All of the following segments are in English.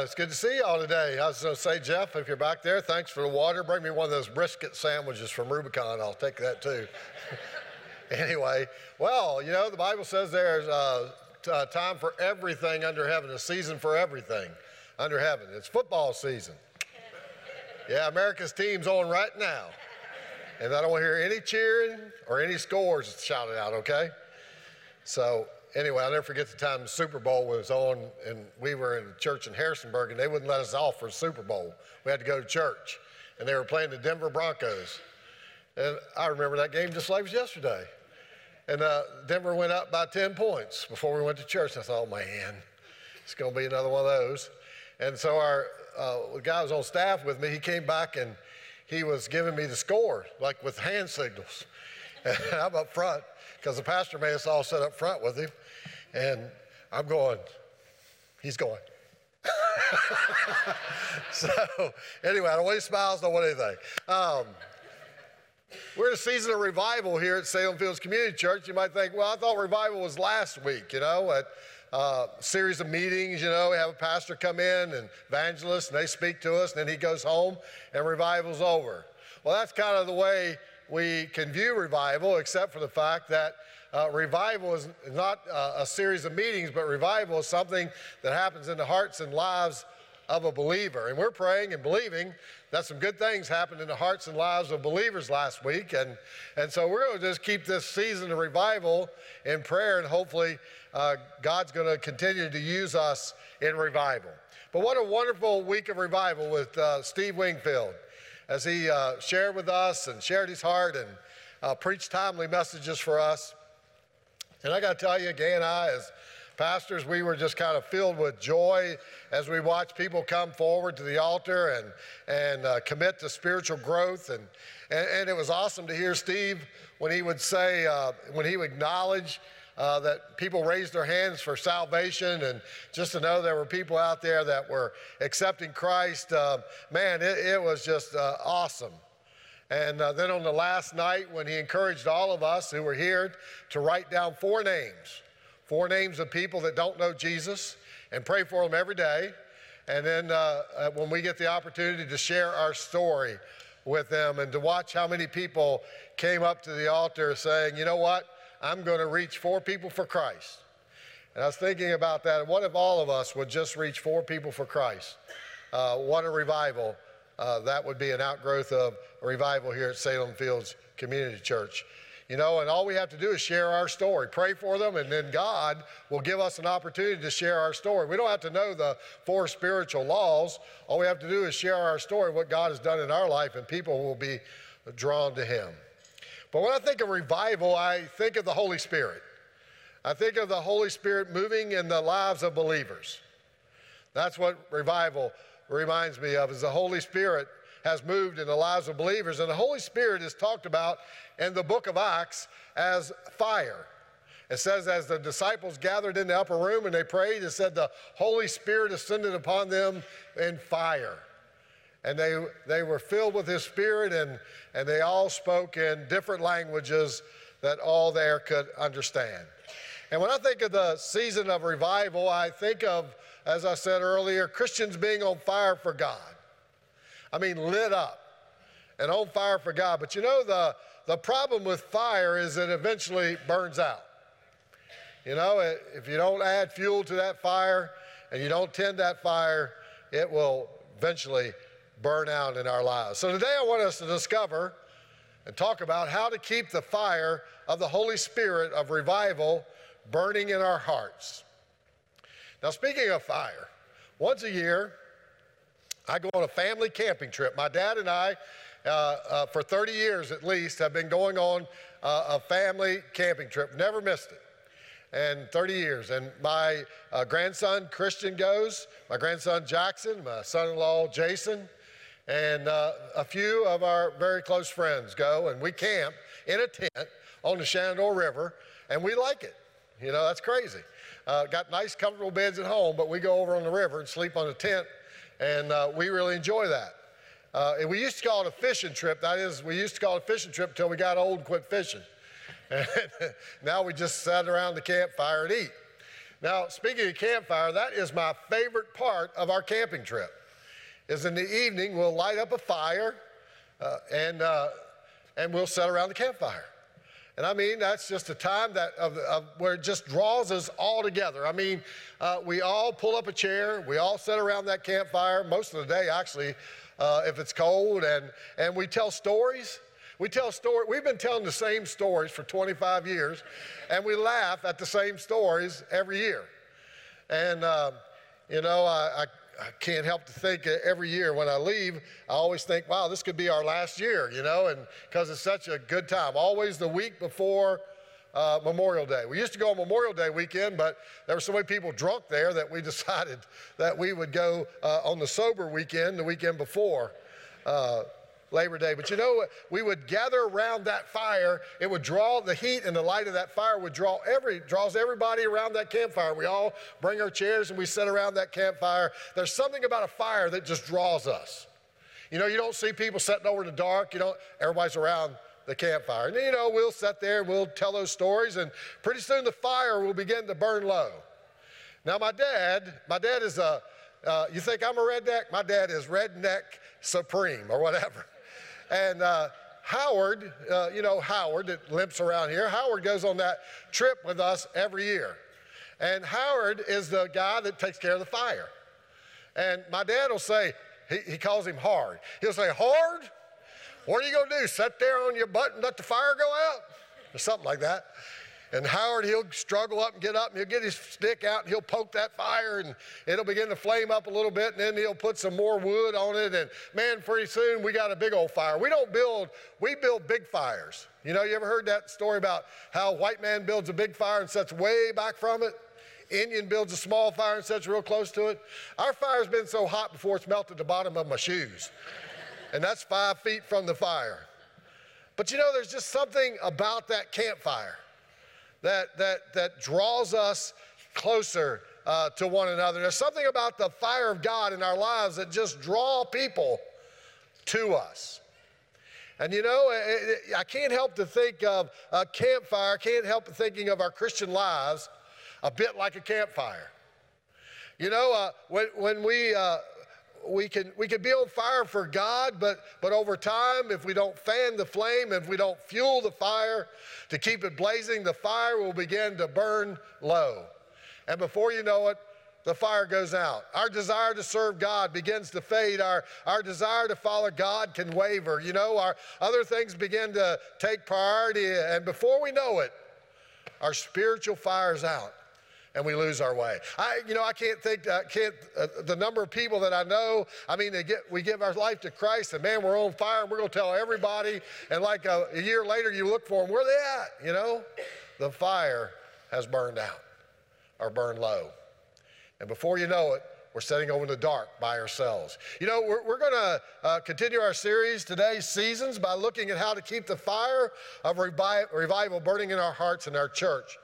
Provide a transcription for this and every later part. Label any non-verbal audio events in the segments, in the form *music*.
Uh, it's good to see y'all today. I was going to say, Jeff, if you're back there, thanks for the water. Bring me one of those brisket sandwiches from Rubicon. I'll take that too. *laughs* anyway, well, you know, the Bible says there's a uh, time for everything under heaven, a season for everything under heaven. It's football season. Yeah, America's team's on right now. And I don't want to hear any cheering or any scores shouted out, okay? So anyway, I'll never forget the time the Super Bowl was on, and we were in a church in Harrisonburg, and they wouldn't let us off for the Super Bowl. We had to go to church, and they were playing the Denver Broncos. And I remember that game just like it was yesterday. And uh, Denver went up by 10 points before we went to church. I thought, oh, man, it's going to be another one of those. And so our uh, guy was on staff with me. He came back and he was giving me the score, like with hand signals. *laughs* And I'm up front because the pastor made us all sit up front with him. And I'm going, he's going. *laughs* so, anyway, I don't want any smiles, don't want anything. Um, we're in a season of revival here at Salem Fields Community Church. You might think, well, I thought revival was last week, you know, at uh, series of meetings, you know, we have a pastor come in and evangelist, and they speak to us, and then he goes home, and revival's over. Well, that's kind of the way we can view revival, except for the fact that uh, revival is not uh, a series of meetings, but revival is something that happens in the hearts and lives of a believer. And we're praying and believing that some good things happened in the hearts and lives of believers last week. And, and so we're going to just keep this season of revival in prayer, and hopefully uh, God's going to continue to use us in revival. But what a wonderful week of revival with uh, Steve Wingfield as he uh, shared with us and shared his heart and uh, preached timely messages for us. And I got to tell you, Gay and I, as pastors, we were just kind of filled with joy as we watched people come forward to the altar and, and uh, commit to spiritual growth. And, and, and, it was awesome to hear Steve when he would say, uh, when he would acknowledge uh, that people raised their hands for salvation and just to know there were people out there that were accepting Christ. Uh, man, it, it, was just uh, awesome. And uh, then on the last night, when he encouraged all of us who were here to write down four names, four names of people that don't know Jesus, and pray for them every day. And then uh, uh, when we get the opportunity to share our story with them and to watch how many people came up to the altar saying, you know what, I'm going to reach four people for Christ. And I was thinking about that. What if all of us would just reach four people for Christ? Uh, what a revival uh, that would be an outgrowth of a revival here at Salem Fields Community Church. You know, and all we have to do is share our story, pray for them, and then God will give us an opportunity to share our story. We don't have to know the four spiritual laws. All we have to do is share our story, what God has done in our life, and people will be drawn to Him. But when I think of revival, I think of the Holy Spirit. I think of the Holy Spirit moving in the lives of believers. That's what revival reminds me of is the Holy Spirit has moved in the lives of believers. And the Holy Spirit is talked about in the book of Acts as fire. It says, as the disciples gathered in the upper room and they prayed, it said the Holy Spirit ascended upon them in fire. And they, they were filled with His Spirit and, and they all spoke in different languages that all there could understand. And when I think of the season of revival, I think of as I said earlier, Christians being on fire for God. I mean, lit up and on fire for God. But you know, the, the problem with fire is it eventually burns out. You know, if you don't add fuel to that fire and you don't tend that fire, it will eventually burn out in our lives. So today I want us to discover and talk about how to keep the fire of the Holy Spirit of revival burning in our hearts. Now, speaking of fire, once a year, I go on a family camping trip. My dad and I, uh, uh, for 30 years at least, have been going on uh, a family camping trip. Never missed it. And 30 years. And my uh, grandson Christian goes, my grandson Jackson, my son in law Jason, and uh, a few of our very close friends go. And we camp in a tent on the Shenandoah River, and we like it. You know, that's crazy. Uh, got nice, comfortable beds at home, but we go over on the river and sleep on a tent, and uh, we really enjoy that. Uh, and we used to call it a fishing trip. That is, we used to call it a fishing trip until we got old and quit fishing. And *laughs* now we just sat around the campfire and eat. Now, speaking of campfire, that is my favorite part of our camping trip. Is in the evening we'll light up a fire, uh, and uh, and we'll sit around the campfire. And I mean, that's just a time that of, of where it just draws us all together. I mean, uh, we all pull up a chair, we all sit around that campfire most of the day, actually, uh, if it's cold, and, and we tell stories. We tell stories. We've been telling the same stories for 25 years, and we laugh at the same stories every year. And, uh, you know, I, I can't help to think every year when I leave, I always think, wow, this could be our last year, you know, and because it's such a good time. Always the week before uh, Memorial Day. We used to go on Memorial Day weekend, but there were so many people drunk there that we *laughs* decided that we would go uh, on the sober weekend, the weekend before. Uh, Labor Day. But you know, we would gather around that fire. It would draw the heat and the light of that fire would draw every draws everybody around that campfire. We all bring our chairs and we sit around that campfire. There's something about a fire that just draws us. You know, you don't see people sitting over in the dark. You know, everybody's around the campfire. And you know, we'll sit there and we'll tell those stories, and pretty soon the fire will begin to burn low. Now, my dad, my dad is a, uh, you think I'm a redneck? My dad is redneck supreme or whatever. *laughs* And uh, Howard, uh, you know, Howard that limps around here, Howard goes on that trip with us every year. And Howard is the guy that takes care of the fire. And my dad will say, he, he calls him hard. He'll say, Hard? What are you going to do? Sit there on your butt and let the fire go out? Or something like that. And Howard, he'll struggle up and get up and he'll get his stick out and he'll poke that fire and it'll begin to flame up a little bit and then he'll put some more wood on it. And man, pretty soon we got a big old fire. We don't build, we build big fires. You know, you ever heard that story about how white man builds a big fire and sets way back from it? Indian builds a small fire and sets real close to it. Our fire's been so hot before it's melted the bottom of my shoes. and that's five feet from the fire. But you know, there's just something about that campfire that, that, that draws us closer uh, to one another. There's something about the fire of God in our lives that just draw people to us. And you know, I can't help to think of a campfire, I can't help thinking of our Christian lives a bit like a campfire. You know, uh, when, when we, uh, we can we can on fire for God, but but over time, if we don't fan the flame, if we don't fuel the fire to keep it blazing, the fire will begin to burn low. And before you know it, the fire goes out. Our desire to serve God begins to fade. Our, our desire to follow God can waver. You know, our other things begin to take priority, and before we know it, our spiritual fire's out and we lose our way. I, you know, I can't think, I can't, uh, the number of people that I know, I mean, they get, we give our life to Christ and man, we're on fire and we're going to tell everybody. And like a, a year later, you look for them, where they at? You know, the fire has burned out or burned low. And before you know it, we're sitting over in the dark by ourselves. You know, we're, we're going to uh, continue our series today, Seasons, by looking at how to keep the fire of revi- revival burning in our hearts and our church.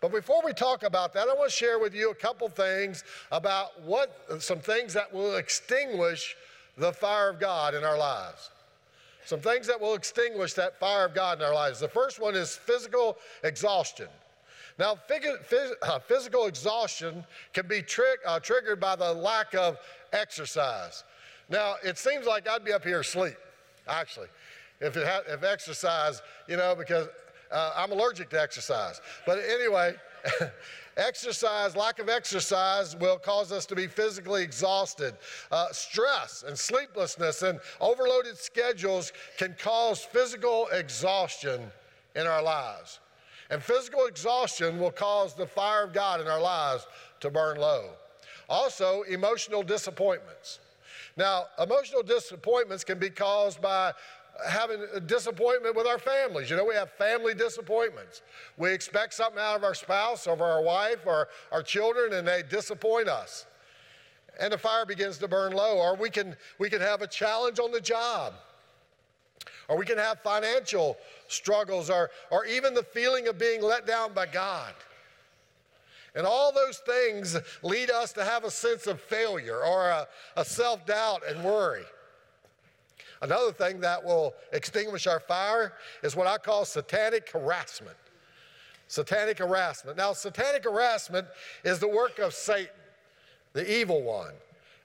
But before we talk about that, I want to share with you a couple things about what some things that will extinguish the fire of God in our lives. Some things that will extinguish that fire of God in our lives. The first one is physical exhaustion. Now, uh, physical exhaustion can be uh, triggered by the lack of exercise. Now, it seems like I'd be up here asleep, actually, if, it if exercise, you know, because uh, I'm allergic to exercise. But anyway, *laughs* exercise, lack of exercise will cause us to be physically exhausted. Uh, stress and sleeplessness and overloaded schedules can cause physical exhaustion in our lives. And physical exhaustion will cause the fire of God in our lives to burn low. Also, emotional disappointments. Now, emotional disappointments can be caused by having a disappointment with our families. You know, we have family disappointments. We expect something out of our spouse or our wife or our children, and they disappoint us. And the fire begins to burn low. Or we can, we can have a challenge on the job. Or we can have financial struggles, or, or even the feeling of being let down by God. And all those things lead us to have a sense of failure or a, a self doubt and worry. Another thing that will extinguish our fire is what I call satanic harassment. Satanic harassment. Now, satanic harassment is the work of Satan, the evil one.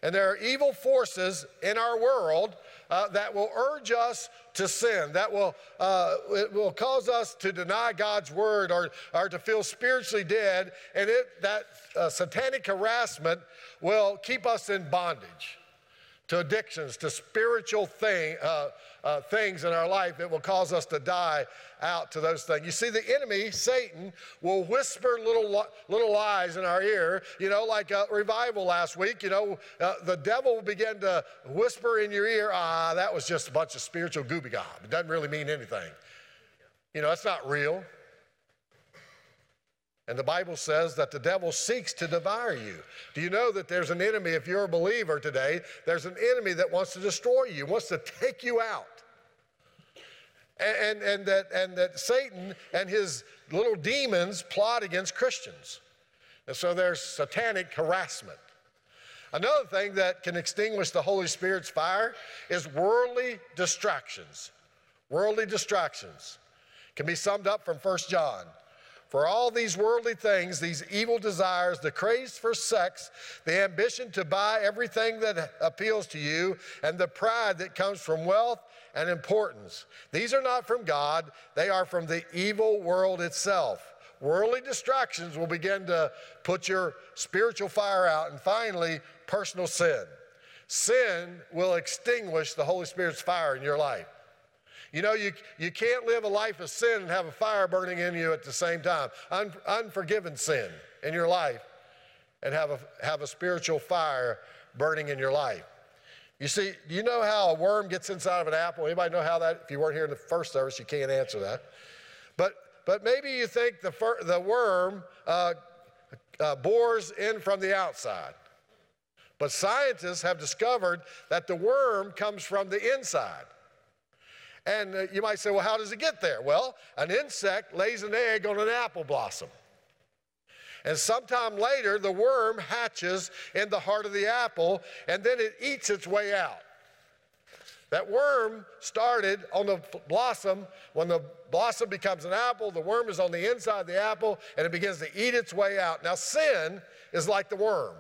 And there are evil forces in our world uh, that will urge us to sin, that will, uh, it will cause us to deny God's word or, or to feel spiritually dead. And it, that uh, satanic harassment will keep us in bondage to addictions, to spiritual thing, uh, uh, things in our life that will cause us to die out to those things. You see, the enemy, Satan, will whisper little, little lies in our ear, you know, like a revival last week. You know, uh, the devil will begin to whisper in your ear, ah, that was just a bunch of spiritual gooby gob. It doesn't really mean anything. You know, that's not real. And the Bible says that the devil seeks to devour you. Do you know that there's an enemy, if you're a believer today, there's an enemy that wants to destroy you, wants to take you out. And, and, and, that, and that Satan and his little demons plot against Christians. And so there's satanic harassment. Another thing that can extinguish the Holy Spirit's fire is worldly distractions. Worldly distractions can be summed up from 1 John. For all these worldly things, these evil desires, the craze for sex, the ambition to buy everything that appeals to you, and the pride that comes from wealth and importance. These are not from God, they are from the evil world itself. Worldly distractions will begin to put your spiritual fire out. And finally, personal sin. Sin will extinguish the Holy Spirit's fire in your life. You know, you, you can't live a life of sin and have a fire burning in you at the same time. Un, unforgiven sin in your life and have a, have a spiritual fire burning in your life. You see, do you know how a worm gets inside of an apple? Anybody know how that? If you weren't here in the first service, you can't answer that. But, but maybe you think the, fir, the worm uh, uh, bores in from the outside. But scientists have discovered that the worm comes from the inside. And uh, you might say, well, how does it get there? Well, an insect lays an egg on an apple blossom. And sometime later, the worm hatches in the heart of the apple, and then it eats its way out. That worm started on the blossom. When the blossom becomes an apple, the worm is on the inside of the apple and it begins to eat its way out. Now, sin is like the worm.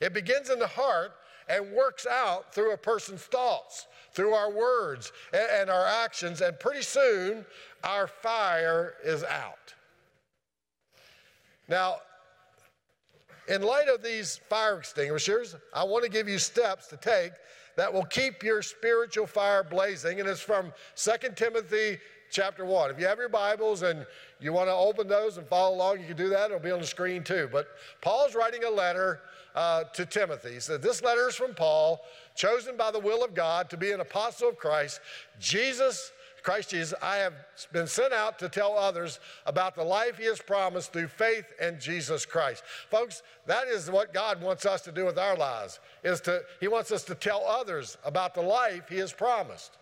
It begins in the heart and works out through a person's thoughts, through our words and our actions, and pretty soon our fire is out. Now, in light of these fire extinguishers, I want to give you steps to take that will keep your spiritual fire blazing, and it's from 2 Timothy chapter 1. If you have your Bibles and you want to open those and follow along, you can do that. It'll be on the screen too. But Paul's writing a letter uh, to Timothy. He said, This letter is from Paul, chosen by the will of God to be an apostle of Christ. Jesus, Christ Jesus, I have been sent out to tell others about the life he has promised through faith in Jesus Christ. Folks, that is what God wants us to do with our lives, is to, he wants us to tell others about the life he has promised.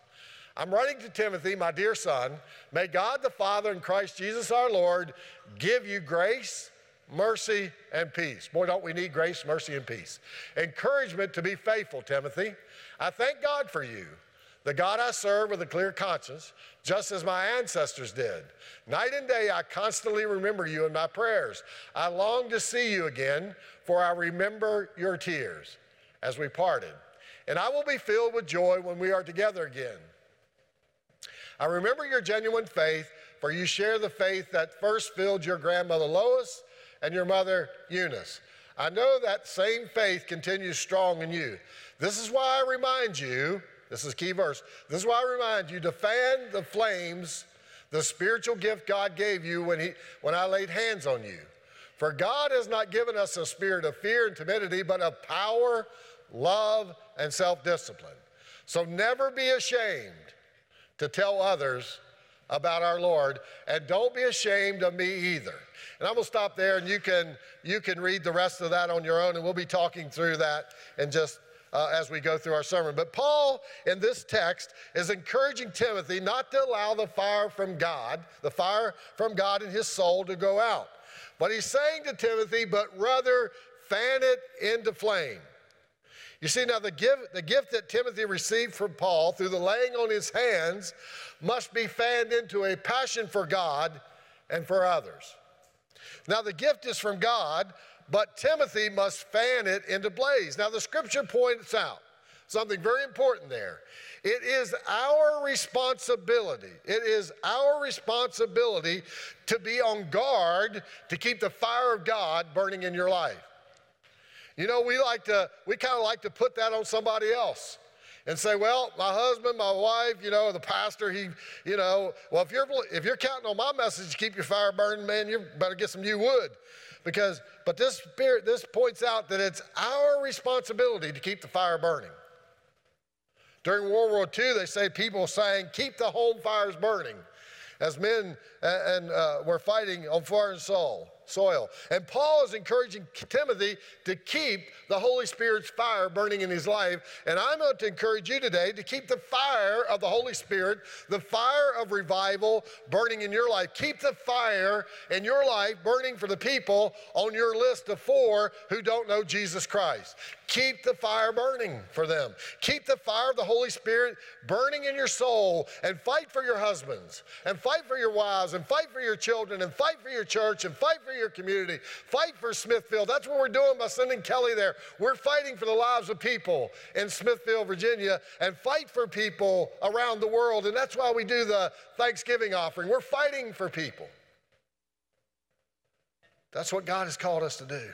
I'm writing to Timothy, my dear son, may God the Father and Christ Jesus our Lord give you grace mercy, and peace. Boy, don't we need grace, mercy, and peace. Encouragement to be faithful, Timothy. I thank God for you, the God I serve with a clear conscience, just as my ancestors did. Night and day, I constantly remember you in my prayers. I long to see you again, for I remember your tears as we parted. And I will be filled with joy when we are together again. I remember your genuine faith, for you share the faith that first filled your grandmother Lois and your mother Eunice. I know that same faith continues strong in you. This is why I remind you, this is key verse, this is why I remind you to fan the flames, the spiritual gift God gave you when, he, when I laid hands on you. For God has not given us a spirit of fear and timidity, but of power, love, and self discipline. So never be ashamed to tell others about our Lord, and don't be ashamed of me either. And I'm going to stop there, and you can, you can read the rest of that on your own, and we'll be talking through that in just uh, as we go through our sermon. But Paul, in this text, is encouraging Timothy not to allow the fire from God, the fire from God in his soul, to go out. But he's saying to Timothy, but rather fan it into flame. You see, now the gift, the gift that Timothy received from Paul through the laying on his hands must be fanned into a passion for God and for others. Now, the gift is from God, but Timothy must fan it into blaze. Now, the scripture points out something very important there. It is our responsibility, it is our responsibility to be on guard to keep the fire of God burning in your life. You know, we like to, we kind of like to put that on somebody else and say, well, my husband, my wife, you know, the pastor, he, you know, well, if you're if you're counting on my message to keep your fire burning, man, you better get some new wood. Because, but this spirit, this points out that it's our responsibility to keep the fire burning. During World War II, they say people saying, keep the home fires burning as men and uh, were fighting on foreign soil soil. And Paul is encouraging Timothy to keep the Holy Spirit's fire burning in his life. And I'm going to encourage you today to keep the fire of the Holy Spirit, the fire of revival burning in your life. Keep the fire in your life burning for the people on your list of four who don't know Jesus Christ. Keep the fire burning for them. Keep the fire of the Holy Spirit burning in your soul and fight for your husbands and fight for your wives and fight for your children and fight for your church and fight for your community. Fight for Smithfield. That's what we're doing by sending Kelly there. We're fighting for the lives of people in Smithfield, Virginia, and fight for people around the world. And that's why we do the Thanksgiving offering. We're fighting for people. That's what God has called us to do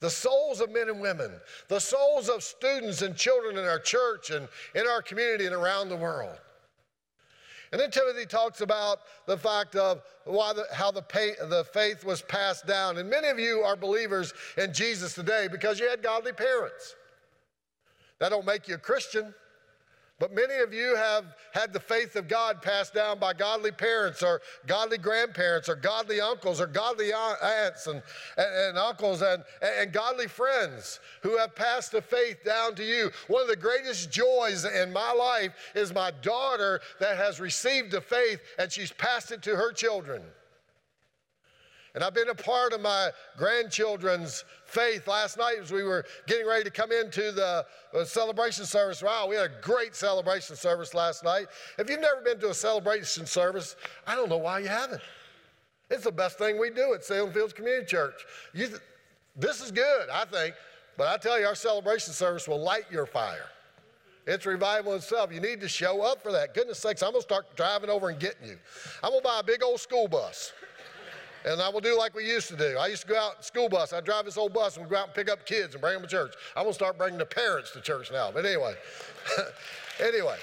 the souls of men and women, the souls of students and children in our church and in our community and around the world. And then Timothy talks about the fact of why the, how the, pay, the faith was passed down. And many of you are believers in Jesus today because you had godly parents. That don't make you a Christian. But many of you have had the faith of God passed down by godly parents or godly grandparents or godly uncles or godly aunts and, and, and, uncles and, and godly friends who have passed the faith down to you. One of the greatest joys in my life is my daughter that has received the faith and she's passed it to her children. And I've been a part of my grandchildren's faith. Last night, as we were getting ready to come into the uh, celebration service, wow, we had a great celebration service last night. If you've never been to a celebration service, I don't know why you haven't. It's the best thing we do at Salem Fields Community Church. You, this is good, I think. But I tell you, our celebration service will light your fire. It's revival itself. You need to show up for that. Goodness sakes, I'm going to start driving over and getting you. I'm going to buy a big old school bus. And I will do like we used to do. I used to go out school bus. I'd drive this old bus and we'd go out and pick up kids and bring them to church. I'm going to start bringing the parents to church now. But anyway, *laughs* anyway,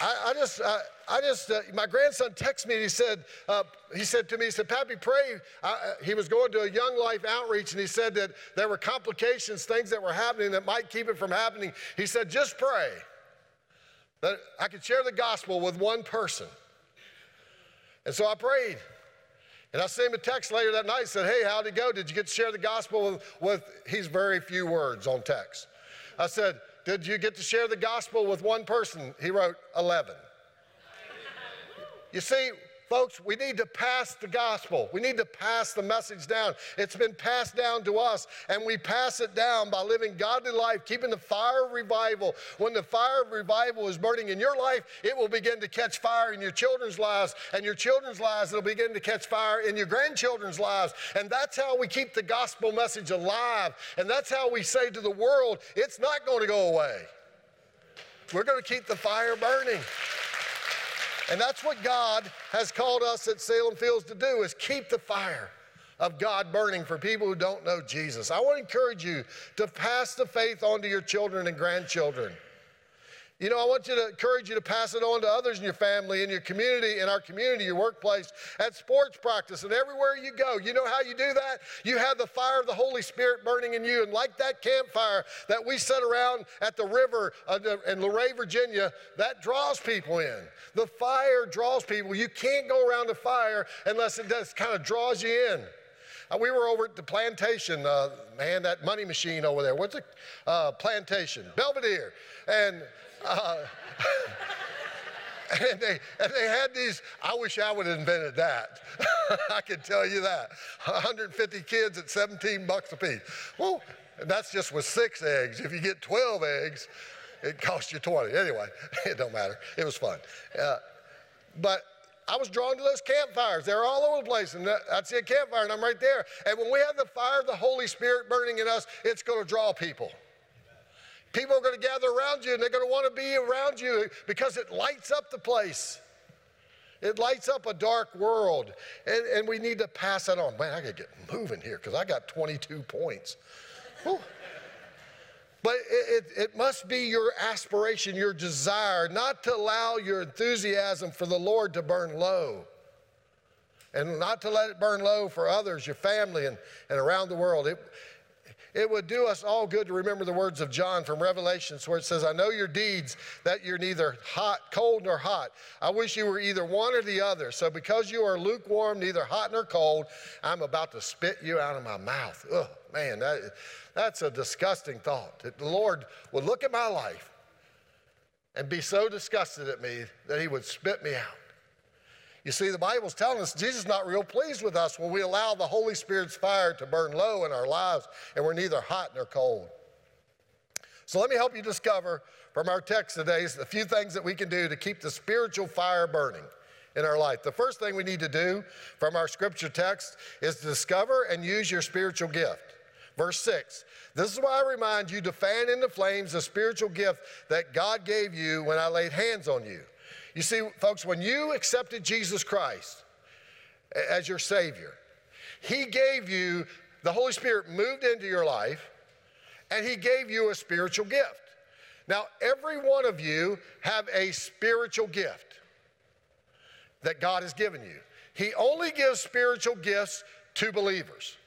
I, I just, I, I just, uh, my grandson texted me and he said, uh, he said to me, he said, Pappy, pray. Uh, he was going to a young life outreach and he said that there were complications, things that were happening that might keep it from happening. He said, just pray that I could share the gospel with one person. And so I prayed. And I sent him a text later that night said, Hey, how'd it go? Did you get to share the gospel with, with he's very few words on text. I said, Did you get to share the gospel with one person? He wrote 11. you see, Folks, we need to pass the gospel. We need to pass the message down. It's been passed down to us, and we pass it down by living godly life, keeping the fire of revival. When the fire of revival is burning in your life, it will begin to catch fire in your children's lives, and your children's lives will begin to catch fire in your grandchildren's lives. And that's how we keep the gospel message alive. And that's how we say to the world, it's not going to go away. We're going to keep the fire burning. And that's what God has called us at Salem Fields to do is keep the fire of God burning for people who don't know Jesus. I want to encourage you to pass the faith on to your children and grandchildren. You know, I want you to encourage you to pass it on to others in your family, in your community, in our community, your workplace, at sports practice, and everywhere you go. You know how you do that? You have the fire of the Holy Spirit burning in you. And like that campfire that we set around at the river in Luray, Virginia, that draws people in. The fire draws people. You can't go around a fire unless it just kind of draws you in. Uh, we were over at the plantation, uh, man, that money machine over there. What's it? Uh, plantation, Belvedere. And uh, *laughs* and, they, and they had these, I wish I would have invented that. *laughs* I can tell you that. 150 kids at 17 bucks a piece. Well, that's just with six eggs. If you get 12 eggs, it costs you 20. Anyway, *laughs* it don't matter. It was fun. Uh, but I was drawn to those campfires. They're all over the place. And I'd see a campfire and I'm right there. And when we have the fire of the Holy Spirit burning in us, it's going to draw people. People are going to gather around you and they're going to want to be around you because it lights up the place. It lights up a dark world. And, and we need to pass that on. Man, I got to get moving here because I got 22 points. But it, it, it, must be your aspiration, your desire, not to allow your enthusiasm for the Lord to burn low. And not to let it burn low for others, your family, and, and around the world. It, it would do us all good to remember the words of John from Revelations where it says, I know your deeds, that you're neither hot, cold nor hot. I wish you were either one or the other. So because you are lukewarm, neither hot nor cold, I'm about to spit you out of my mouth. Ugh, man, that, that's a disgusting thought. That the Lord would look at my life and be so disgusted at me that he would spit me out. You see, the Bible's telling us Jesus is not real pleased with us when we allow the Holy Spirit's fire to burn low in our lives and we're neither hot nor cold. So let me help you discover from our text today a few things that we can do to keep the spiritual fire burning in our life. The first thing we need to do from our scripture text is to discover and use your spiritual gift. Verse 6 This is why I remind you to fan into flames the spiritual gift that God gave you when I laid hands on you. You see, folks, when you accepted Jesus Christ as your Savior, He gave you, the Holy Spirit moved into your life, and He gave you a spiritual gift. Now, every one of you have a spiritual gift that God has given you. He only gives spiritual gifts to believers.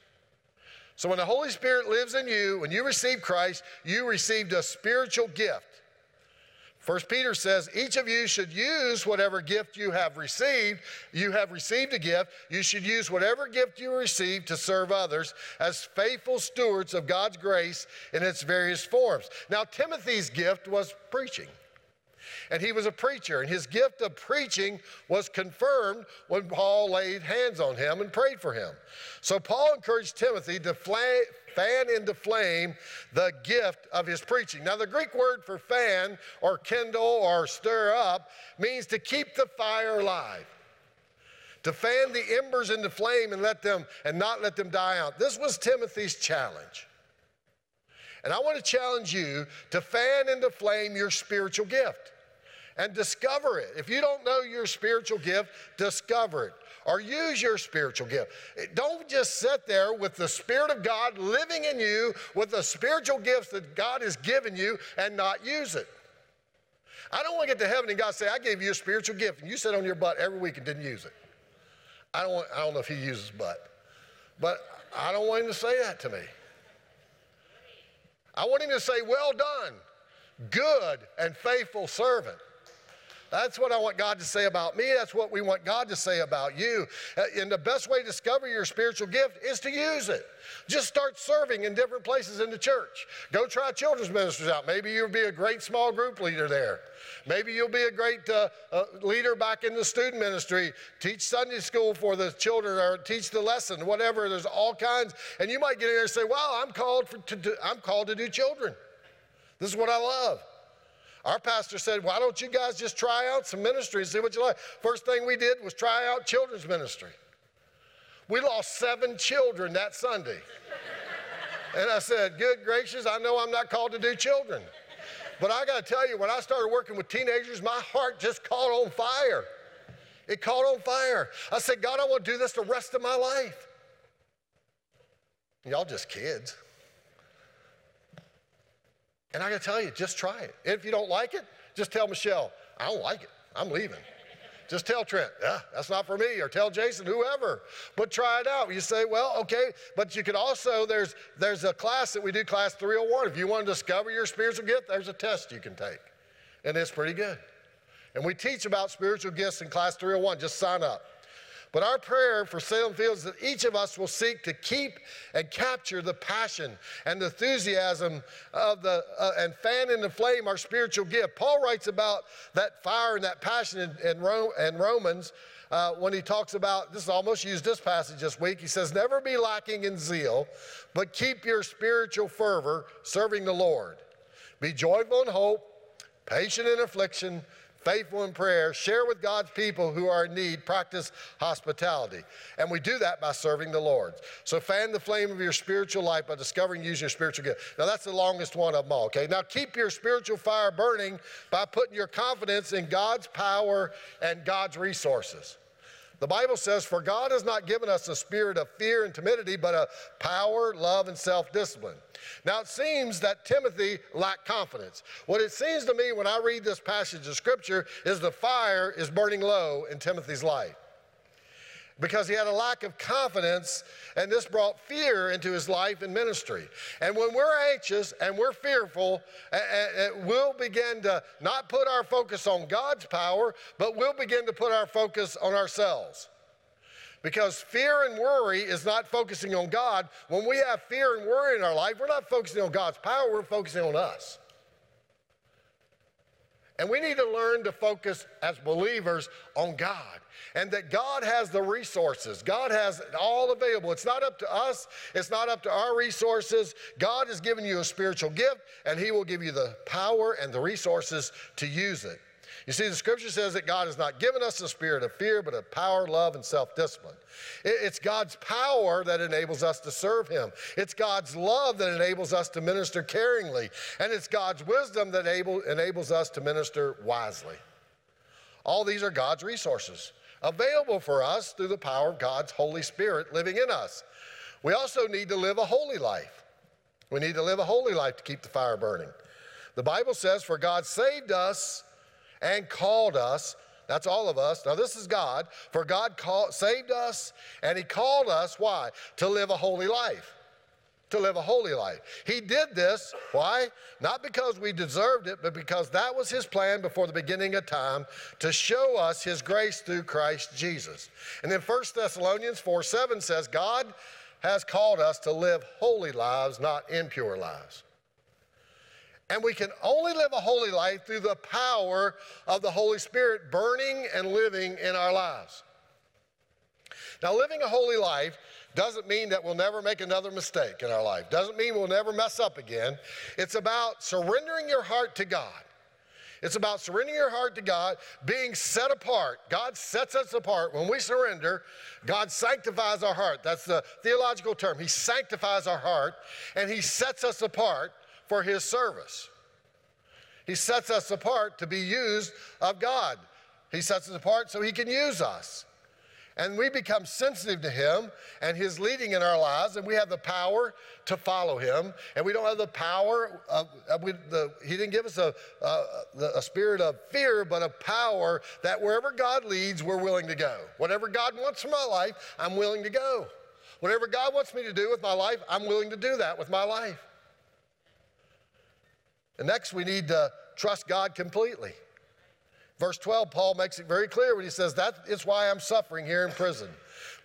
So when the Holy Spirit lives in you, when you receive Christ, you received a spiritual gift. First Peter says, each of you should use whatever gift you have received. You have received a gift. You should use whatever gift you received to serve others as faithful stewards of God's grace in its various forms. Now, Timothy's gift was preaching and he was a preacher. And his gift of preaching was confirmed when Paul laid hands on him and prayed for him. So Paul encouraged Timothy to fan into flame the gift of his preaching. Now, the Greek word for fan or kindle or stir up means to keep the fire alive to fan the embers into flame and let them and not let them die out. This was Timothy's challenge. And I want to challenge you to fan into flame your spiritual gift and discover it. If you don't know your spiritual gift, discover it or use your spiritual gift. Don't just sit there with the Spirit of God living in you with the spiritual gifts that God has given you and not use it. I don't want to get to heaven and God say, I gave you a spiritual gift and you sit on your butt every week and didn't use it. I don't, want, I don't know if he uses butt, but I don't want him to say that to me. I want him to say, Well done, good and faithful servant. That's what I want God to say about me. That's what we want God to say about you. Uh, and the best way to discover your spiritual gift is to use it. Just start serving in different places in the church. Go try children's ministries out. Maybe you'll be a great small group leader there. Maybe you'll be a great uh, uh, leader back in the student ministry. Teach Sunday school for the children or teach the lesson, whatever. There's all kinds. And you might get in there and say, well, I'm called, for, to do, I'm called to do children. This is what I love. Our pastor said, Why don't you guys just try out some ministry and see what you like? First thing we did was try out children's ministry. We lost seven children that Sunday. and I said, Good gracious, I know I'm not called to do children. But I got to tell you, when I started working with teenagers, my heart just caught on fire. It caught on fire. I said, God, I want to do this the rest of my life. Y'all just kids. And I gotta tell you, just try it. If you don't like it, just tell Michelle, I don't like it. I'm leaving. Just tell Trent, yeah, that's not for me, or tell Jason, whoever. But try it out. You say, well, okay, but you could also, there's there's a class that we do, class 301. If you want to discover your spiritual gift, there's a test you can take. And it's pretty good. And we teach about spiritual gifts in class 301. Just sign up. But our prayer for Salem Fields is that each of us will seek to keep and capture the passion and the enthusiasm of the uh, and fan into flame our spiritual gift. Paul writes about that fire and that passion in, in, Ro- in Romans uh, when he talks about this. Is almost used this passage this week. He says, "Never be lacking in zeal, but keep your spiritual fervor, serving the Lord. Be joyful in hope, patient in affliction." Faithful in prayer, share with God's people who are in need, practice hospitality. And we do that by serving the Lord. So fan the flame of your spiritual life by discovering using your spiritual gift. Now that's the longest one of them all, okay? Now keep your spiritual fire burning by putting your confidence in God's power and God's resources. The Bible says, For God has not given us a spirit of fear and timidity, but a power, love, and self discipline. Now, it seems that Timothy lacked confidence. What it seems to me when I read this passage of Scripture is the fire is burning low in Timothy's life because he had a lack of confidence, and this brought fear into his life and ministry. And when we're anxious and we're fearful, we'll begin to not put our focus on God's power, but we'll begin to put our focus on ourselves. Because fear and worry is not focusing on God. When we have fear and worry in our life, we're not focusing on God's power, we're focusing on us. And we need to learn to focus as believers on God and that God has the resources. God has it all available. It's not up to us, it's not up to our resources. God has given you a spiritual gift, and He will give you the power and the resources to use it. You see, the scripture says that God has not given us a spirit of fear, but of power, love, and self discipline. It's God's power that enables us to serve Him. It's God's love that enables us to minister caringly. And it's God's wisdom that able, enables us to minister wisely. All these are God's resources available for us through the power of God's Holy Spirit living in us. We also need to live a holy life. We need to live a holy life to keep the fire burning. The Bible says, For God saved us and called us. That's all of us. Now, this is God. For God called, saved us and He called us. Why? To live a holy life. To live a holy life. He did this. Why? Not because we deserved it, but because that was His plan before the beginning of time to show us His grace through Christ Jesus. And then 1 Thessalonians 4 7 says, God has called us to live holy lives, not impure lives. And we can only live a holy life through the power of the Holy Spirit burning and living in our lives. Now, living a holy life doesn't mean that we'll never make another mistake in our life, doesn't mean we'll never mess up again. It's about surrendering your heart to God. It's about surrendering your heart to God, being set apart. God sets us apart. When we surrender, God sanctifies our heart. That's the theological term. He sanctifies our heart and He sets us apart for his service. He sets us apart to be used of God. He sets us apart so he can use us. And we become sensitive to him and his leading in our lives, and we have the power to follow him. And we don't have the power, of, we, the, he didn't give us a, a, a spirit of fear, but a power that wherever God leads, we're willing to go. Whatever God wants for my life, I'm willing to go. Whatever God wants me to do with my life, I'm willing to do that with my life. And next, we need to trust God completely. Verse 12, Paul makes it very clear when he says, That is why I'm suffering here in prison.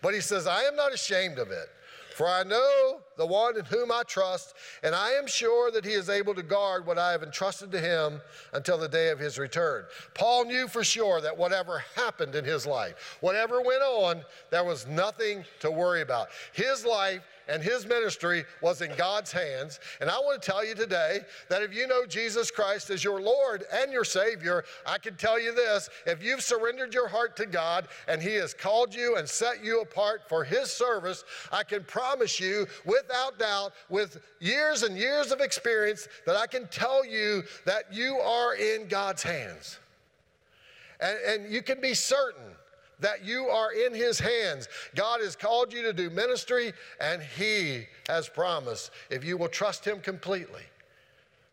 But he says, I am not ashamed of it, for I know the one in whom I trust, and I am sure that he is able to guard what I have entrusted to him until the day of his return. Paul knew for sure that whatever happened in his life, whatever went on, there was nothing to worry about. His life and his ministry was in God's hands. And I want to tell you today that if you know Jesus Christ as your Lord and your Savior, I can tell you this if you've surrendered your heart to God and he has called you and set you apart for his service, I can promise you without doubt, with years and years of experience, that I can tell you that you are in God's hands. And, and you can be certain that you are in His hands. God has called you to do ministry, and He has promised if you will trust Him completely,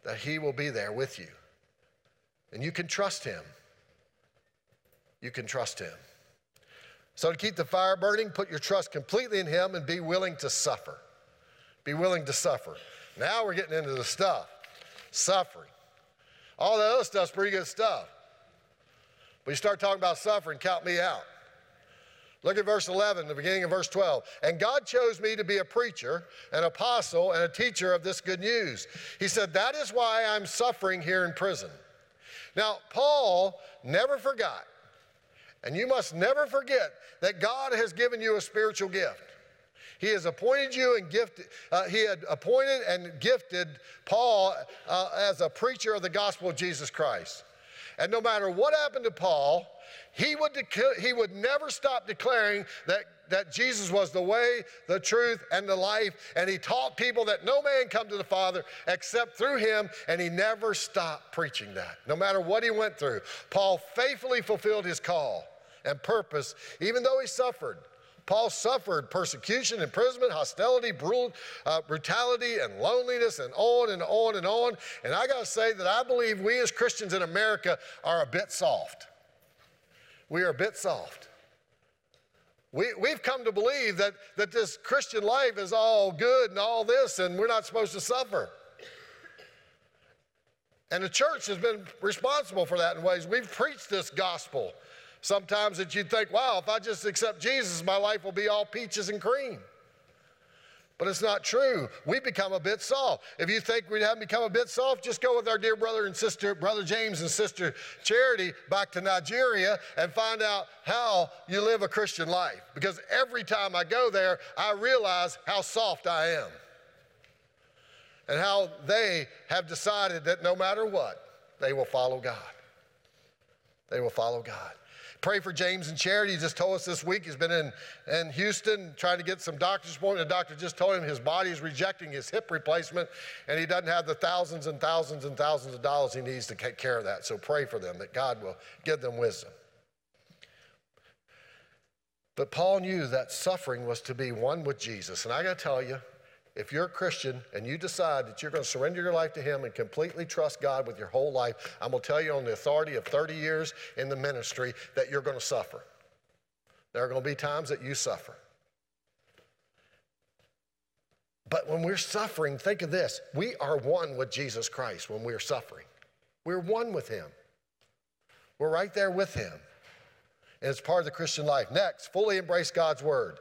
that He will be there with you. And you can trust Him. You can trust Him. So, to keep the fire burning, put your trust completely in Him and be willing to suffer. Be willing to suffer. Now we're getting into the stuff suffering. All the other stuff's pretty good stuff. But you start talking about suffering, count me out. Look at verse 11, the beginning of verse 12. And God chose me to be a preacher, an apostle, and a teacher of this good news. He said, That is why I'm suffering here in prison. Now, Paul never forgot, and you must never forget, that God has given you a spiritual gift. He has appointed you and gifted, uh, he had appointed and gifted Paul uh, as a preacher of the gospel of Jesus Christ. And no matter what happened to Paul, he would, dec- he would never stop declaring that, that Jesus was the way, the truth, and the life. And he taught people that no man come to the Father except through him. And he never stopped preaching that, no matter what he went through. Paul faithfully fulfilled his call and purpose, even though he suffered. Paul suffered persecution, imprisonment, hostility, brutal, uh, brutality, and loneliness, and on and on and on. And I got to say that I believe we as Christians in America are a bit soft. We are a bit soft. We, we've come to believe that, that this Christian life is all good and all this, and we're not supposed to suffer. And the church has been responsible for that in ways. We've preached this gospel sometimes that you'd think, wow, if I just accept Jesus, my life will be all peaches and cream. But it's not true. We become a bit soft. If you think we haven't become a bit soft, just go with our dear brother and sister, brother James and sister Charity, back to Nigeria and find out how you live a Christian life. Because every time I go there, I realize how soft I am. And how they have decided that no matter what, they will follow God. They will follow God. Pray for James and Charity. He just told us this week he's been in, in Houston trying to get some doctor's appointment. The doctor just told him his body is rejecting his hip replacement and he doesn't have the thousands and thousands and thousands of dollars he needs to take care of that. So pray for them that God will give them wisdom. But Paul knew that suffering was to be one with Jesus. And I got to tell you, if you're a Christian and you decide that you're going to surrender your life to Him and completely trust God with your whole life, I'm going to tell you on the authority of 30 years in the ministry that you're going to suffer. There are going to be times that you suffer. But when we're suffering, think of this we are one with Jesus Christ when we're suffering. We're one with Him. We're right there with Him. And it's part of the Christian life. Next, fully embrace God's Word.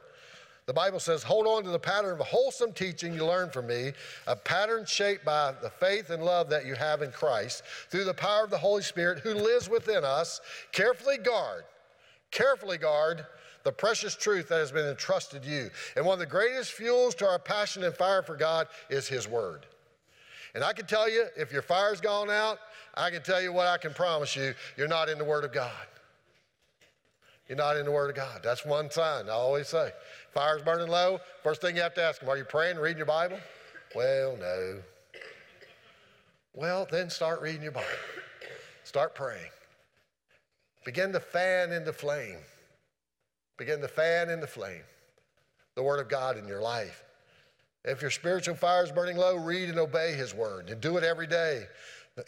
The Bible says, hold on to the pattern of wholesome teaching you learned from me, a pattern shaped by the faith and love that you have in Christ, through the power of the Holy Spirit who lives within us. Carefully guard, carefully guard the precious truth that has been entrusted you. And one of the greatest fuels to our passion and fire for God is His Word. And I can tell you, if your fire's gone out, I can tell you what I can promise you you're not in the Word of God. You're not in the Word of God. That's one sign I always say. Fire's burning low. First thing you have to ask them, are you praying, reading your Bible? Well, no. Well, then start reading your Bible. Start praying. Begin to fan into flame. Begin to fan into flame the Word of God in your life. If your spiritual fire is burning low, read and obey His Word and do it every day.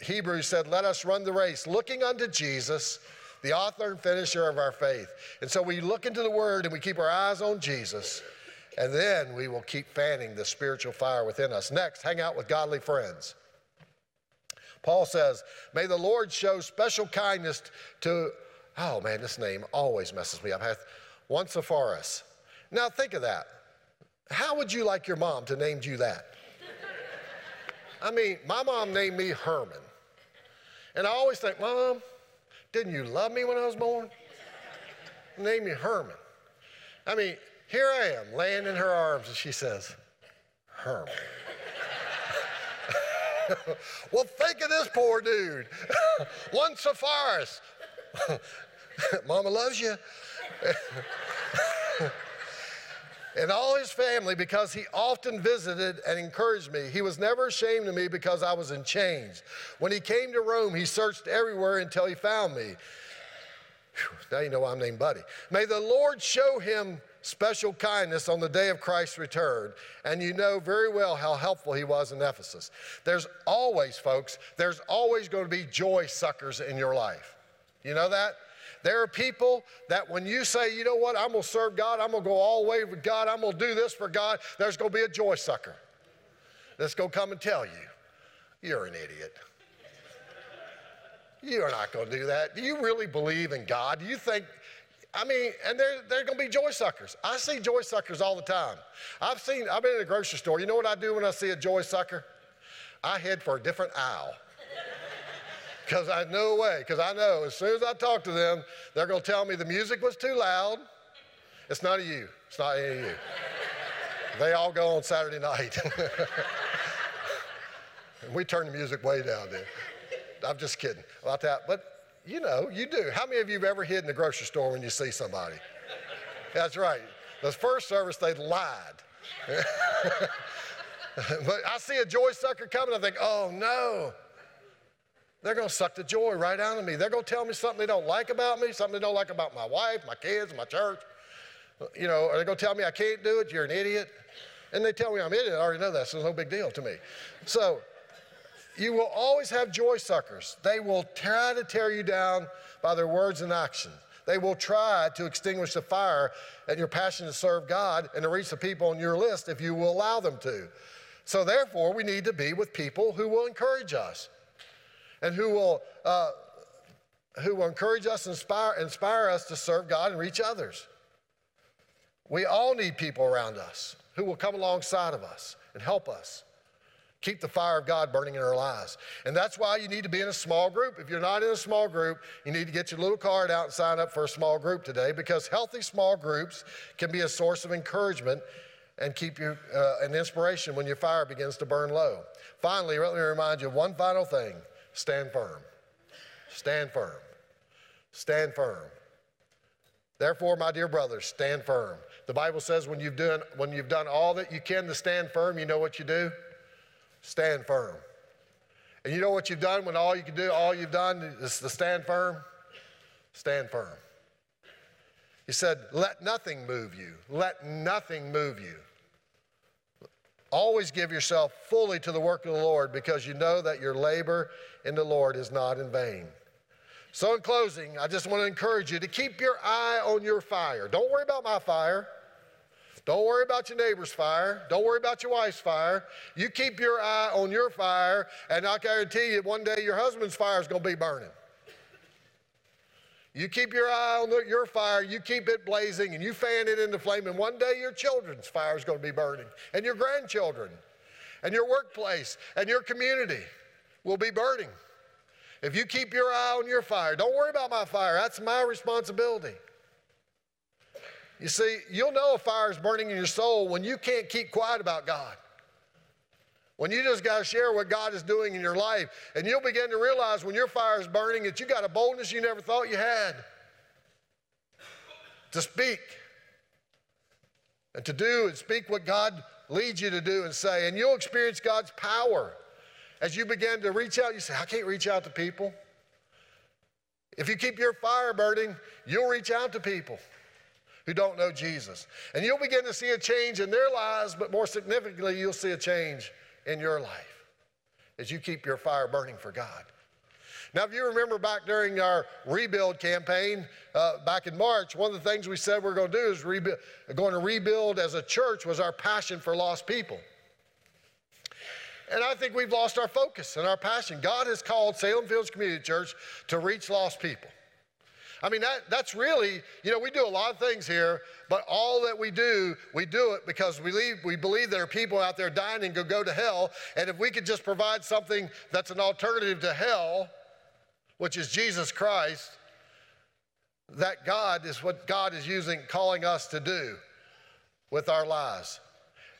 Hebrews said, Let us run the race looking unto Jesus the author and finisher of our faith. And so we look into the Word and we keep our eyes on Jesus, and then we will keep fanning the spiritual fire within us. Next, hang out with godly friends. Paul says, May the Lord show special kindness to, oh man, this name always messes me up. Onesiphorus. Now think of that. How would you like your mom to name you that? I mean, my mom named me Herman. And I always think, Mom, didn't you love me when I was born? Name me Herman. I mean, here I am laying in her arms, and she says, Herman. *laughs* well, think of this poor dude. *laughs* One Onesiphorus. *laughs* Mama loves you. And all his family because he often visited and encouraged me. He was never ashamed of me because I was in chains. When he came to Rome, he searched everywhere until he found me. Whew, now you know why I'm named Buddy. May the Lord show him special kindness on the day of Christ's return. And you know very well how helpful he was in Ephesus. There's always, folks, there's always going to be joy suckers in your life. You know that? There are people that when you say, you know what, I'm going to serve God, I'm going to go all the way with God, I'm going to do this for God, there's going to be a joy sucker that's going to come and tell you, you're an idiot. You're not going to do that. Do you really believe in God? Do you think, I mean, and there are going to be joy suckers. I see joy suckers all the time. I've seen, I've been in a grocery store. You know what I do when I see a joy sucker? I head for a different aisle. Because I no way, because I know as soon as I talk to them, they're going to tell me the music was too loud. It's not a you. It's not any of you. they all go on Saturday night. *laughs* we turn the music way down there. I'm just kidding about that. But you know, you do. How many of you have ever hid in the grocery store when you see somebody? That's right. The first service, they lied. *laughs* but I see a joy sucker coming, I think, oh no. They're going to suck the joy right out of me. They're going to tell me something they don't like about me, something they don't like about my wife, my kids, my church. You know, are they going to tell me I can't do it? You're an idiot. And they tell me I'm an idiot. I already know that, so it's no big deal to me. So you will always have joy suckers. They will try to tear you down by their words and actions. They will try to extinguish the fire and your passion to serve God and to reach the people on your list if you will allow them to. So, therefore, we need to be with people who will encourage us and who will, uh, who will encourage us, inspire, inspire us to serve God and reach others. We all need people around us who will come alongside of us and help us keep the fire of God burning in our lives. And that's why you need to be in a small group. If you're not in a small group, you need to get your little card out and sign up for a small group today because healthy small groups can be a source of encouragement and keep you uh, an inspiration when your fire begins to burn low. Finally, let me remind you of one final thing stand firm. Stand firm. Stand firm. Therefore, my dear brothers, stand firm. The Bible says when you've done, when you've done all that you can to stand firm, you know what you do? stand firm. And you know what you've done when all you can do, all you've done is to stand firm? Stand firm. He said, Let nothing move you. Let nothing move you. Always give yourself fully to the work of the Lord because you know that your labor in the Lord is not in vain. So, in closing, I just want to encourage you to keep your eye on your fire. Don't worry about my fire. Don't worry about your neighbor's fire. Don't worry about your wife's fire. You keep your eye on your fire, and I guarantee you, one day your husband's fire is going to be burning. You keep your eye on the, your fire, you keep it blazing, and you fan it into flame, and one day your children's fire is going to be burning, and your grandchildren, and your workplace, and your community will be burning. If you keep your eye on your fire, don't worry about my fire, that's my responsibility. You see, you'll know a fire is burning in your soul when you can't keep quiet about God. When you just got to share what God is doing in your life. And you'll begin to realize when your fire is burning that you got a boldness you never thought you had to speak and to do and speak what God leads you to do and say. And you'll experience God's power as you begin to reach out. You say, I can't reach out to people. If you keep your fire burning, you'll reach out to people who don't know Jesus. And you'll begin to see a change in their lives, but more significantly, you'll see a change in your life as you keep your fire burning for God. Now, if you remember back during our rebuild campaign uh, back in March, one of the things we said we are going to do is rebuild, going to rebuild as a church was our passion for lost people. And I think we've lost our focus and our passion. God has called Salem Fields Community Church to reach lost people. I mean, that, that's really, you know, we do a lot of things here, but all that we do, we do it because we, leave, we believe there are people out there dying and go, go to hell. And if we could just provide something that's an alternative to hell, which is Jesus Christ, that God is what God is using, calling us to do with our lives.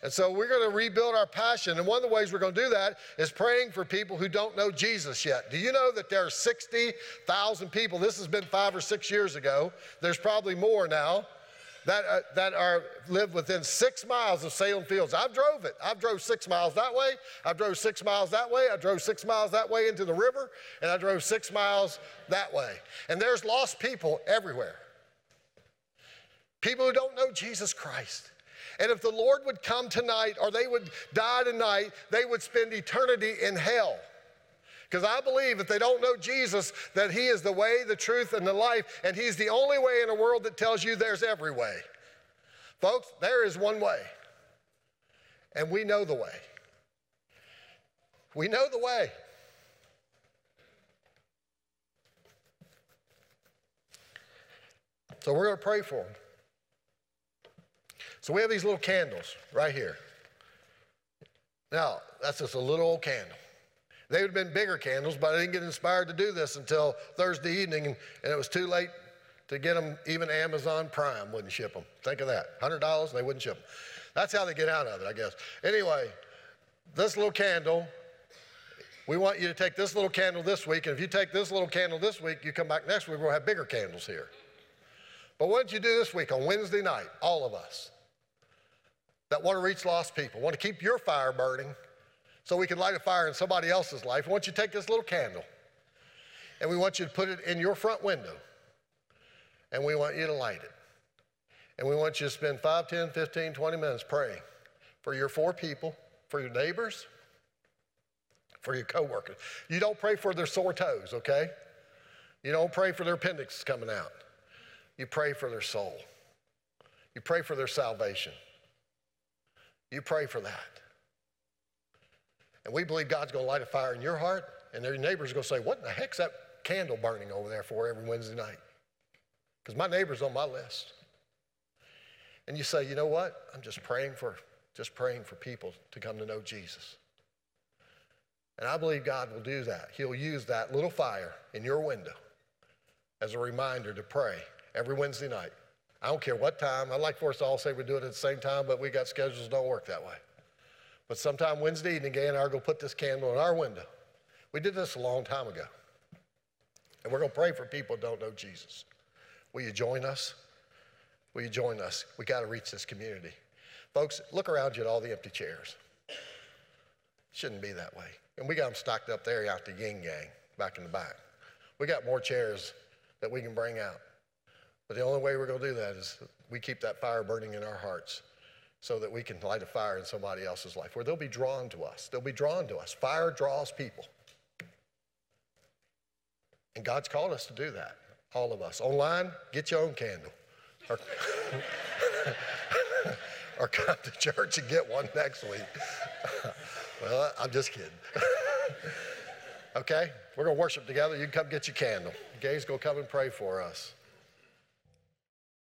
And so we're going to rebuild our passion. And one of the ways we're going to do that is praying for people who don't know Jesus yet. Do you know that there are 60,000 people? This has been five or six years ago. There's probably more now. That, uh, that are live within six miles of Salem Fields. I've drove it. I've drove six miles that way. I drove six miles that way. I drove six miles that way into the river, and I drove six miles that way. And there's lost people everywhere. People who don't know Jesus Christ. And if the Lord would come tonight or they would die tonight, they would spend eternity in hell. Because I believe if they don't know Jesus, that He is the way, the truth, and the life, and He's the only way in a world that tells you there's every way. Folks, there is one way, and we know the way. We know the way. So we're going to pray for them. So we have these little candles right here. Now, that's just a little old candle. They would have been bigger candles, but I didn't get inspired to do this until Thursday evening, and, it was too late to get them. Even Amazon Prime wouldn't ship them. Think of that $100 and they wouldn't ship them. That's how they get out of it, I guess. Anyway, this little candle We want you to take this little candle this week, and if you take this little candle this week, you come back next week, we'll have bigger candles here. But what did you do this week on Wednesday night, all of us that want to reach lost people, want to keep your fire burning so we can light a fire in somebody else's life? I want you to take this little candle and we want you to put it in your front window and we want you to light it. And we want you to spend 5, 10, 15, 20 minutes praying for your four people, for your neighbors, for your coworkers. You don't pray for their sore toes, okay? You don't pray for their appendix coming out. You pray for their soul. You pray for their salvation. You pray for that. And we believe God's going to light a fire in your heart, and their neighbors are going to say, What in the heck's that candle burning over there for every Wednesday night? Because my neighbor's on my list. And you say, You know what? I'm just praying for just praying for people to come to know Jesus. And I believe God will do that. He'll use that little fire in your window as a reminder to pray every Wednesday night. I don't care what time. I'd like for us to all say we do it at the same time, but we got schedules that don't work that way. But sometime Wednesday evening, Gay and I are going to put this candle in our window. We did this a long time ago. And we're going to pray for people who don't know Jesus. Will you join us? Will you join us? We got to reach this community. Folks, look around you at all the empty chairs. Shouldn't be that way. And we got them stocked up there out the yin yang back in the back. We got more chairs that we can bring out. But the only way we're going to do that is we keep that fire burning in our hearts so that we can light a fire in somebody else's life where they'll be drawn to us. They'll be drawn to us. Fire draws people. And God's called us to do that, all of us. Online, get your own candle. Or, *laughs* or come to church and get one next week. *laughs* well, I'm just kidding. *laughs* okay? We're going to worship together. You can come get your candle. Gay's going to come and pray for us.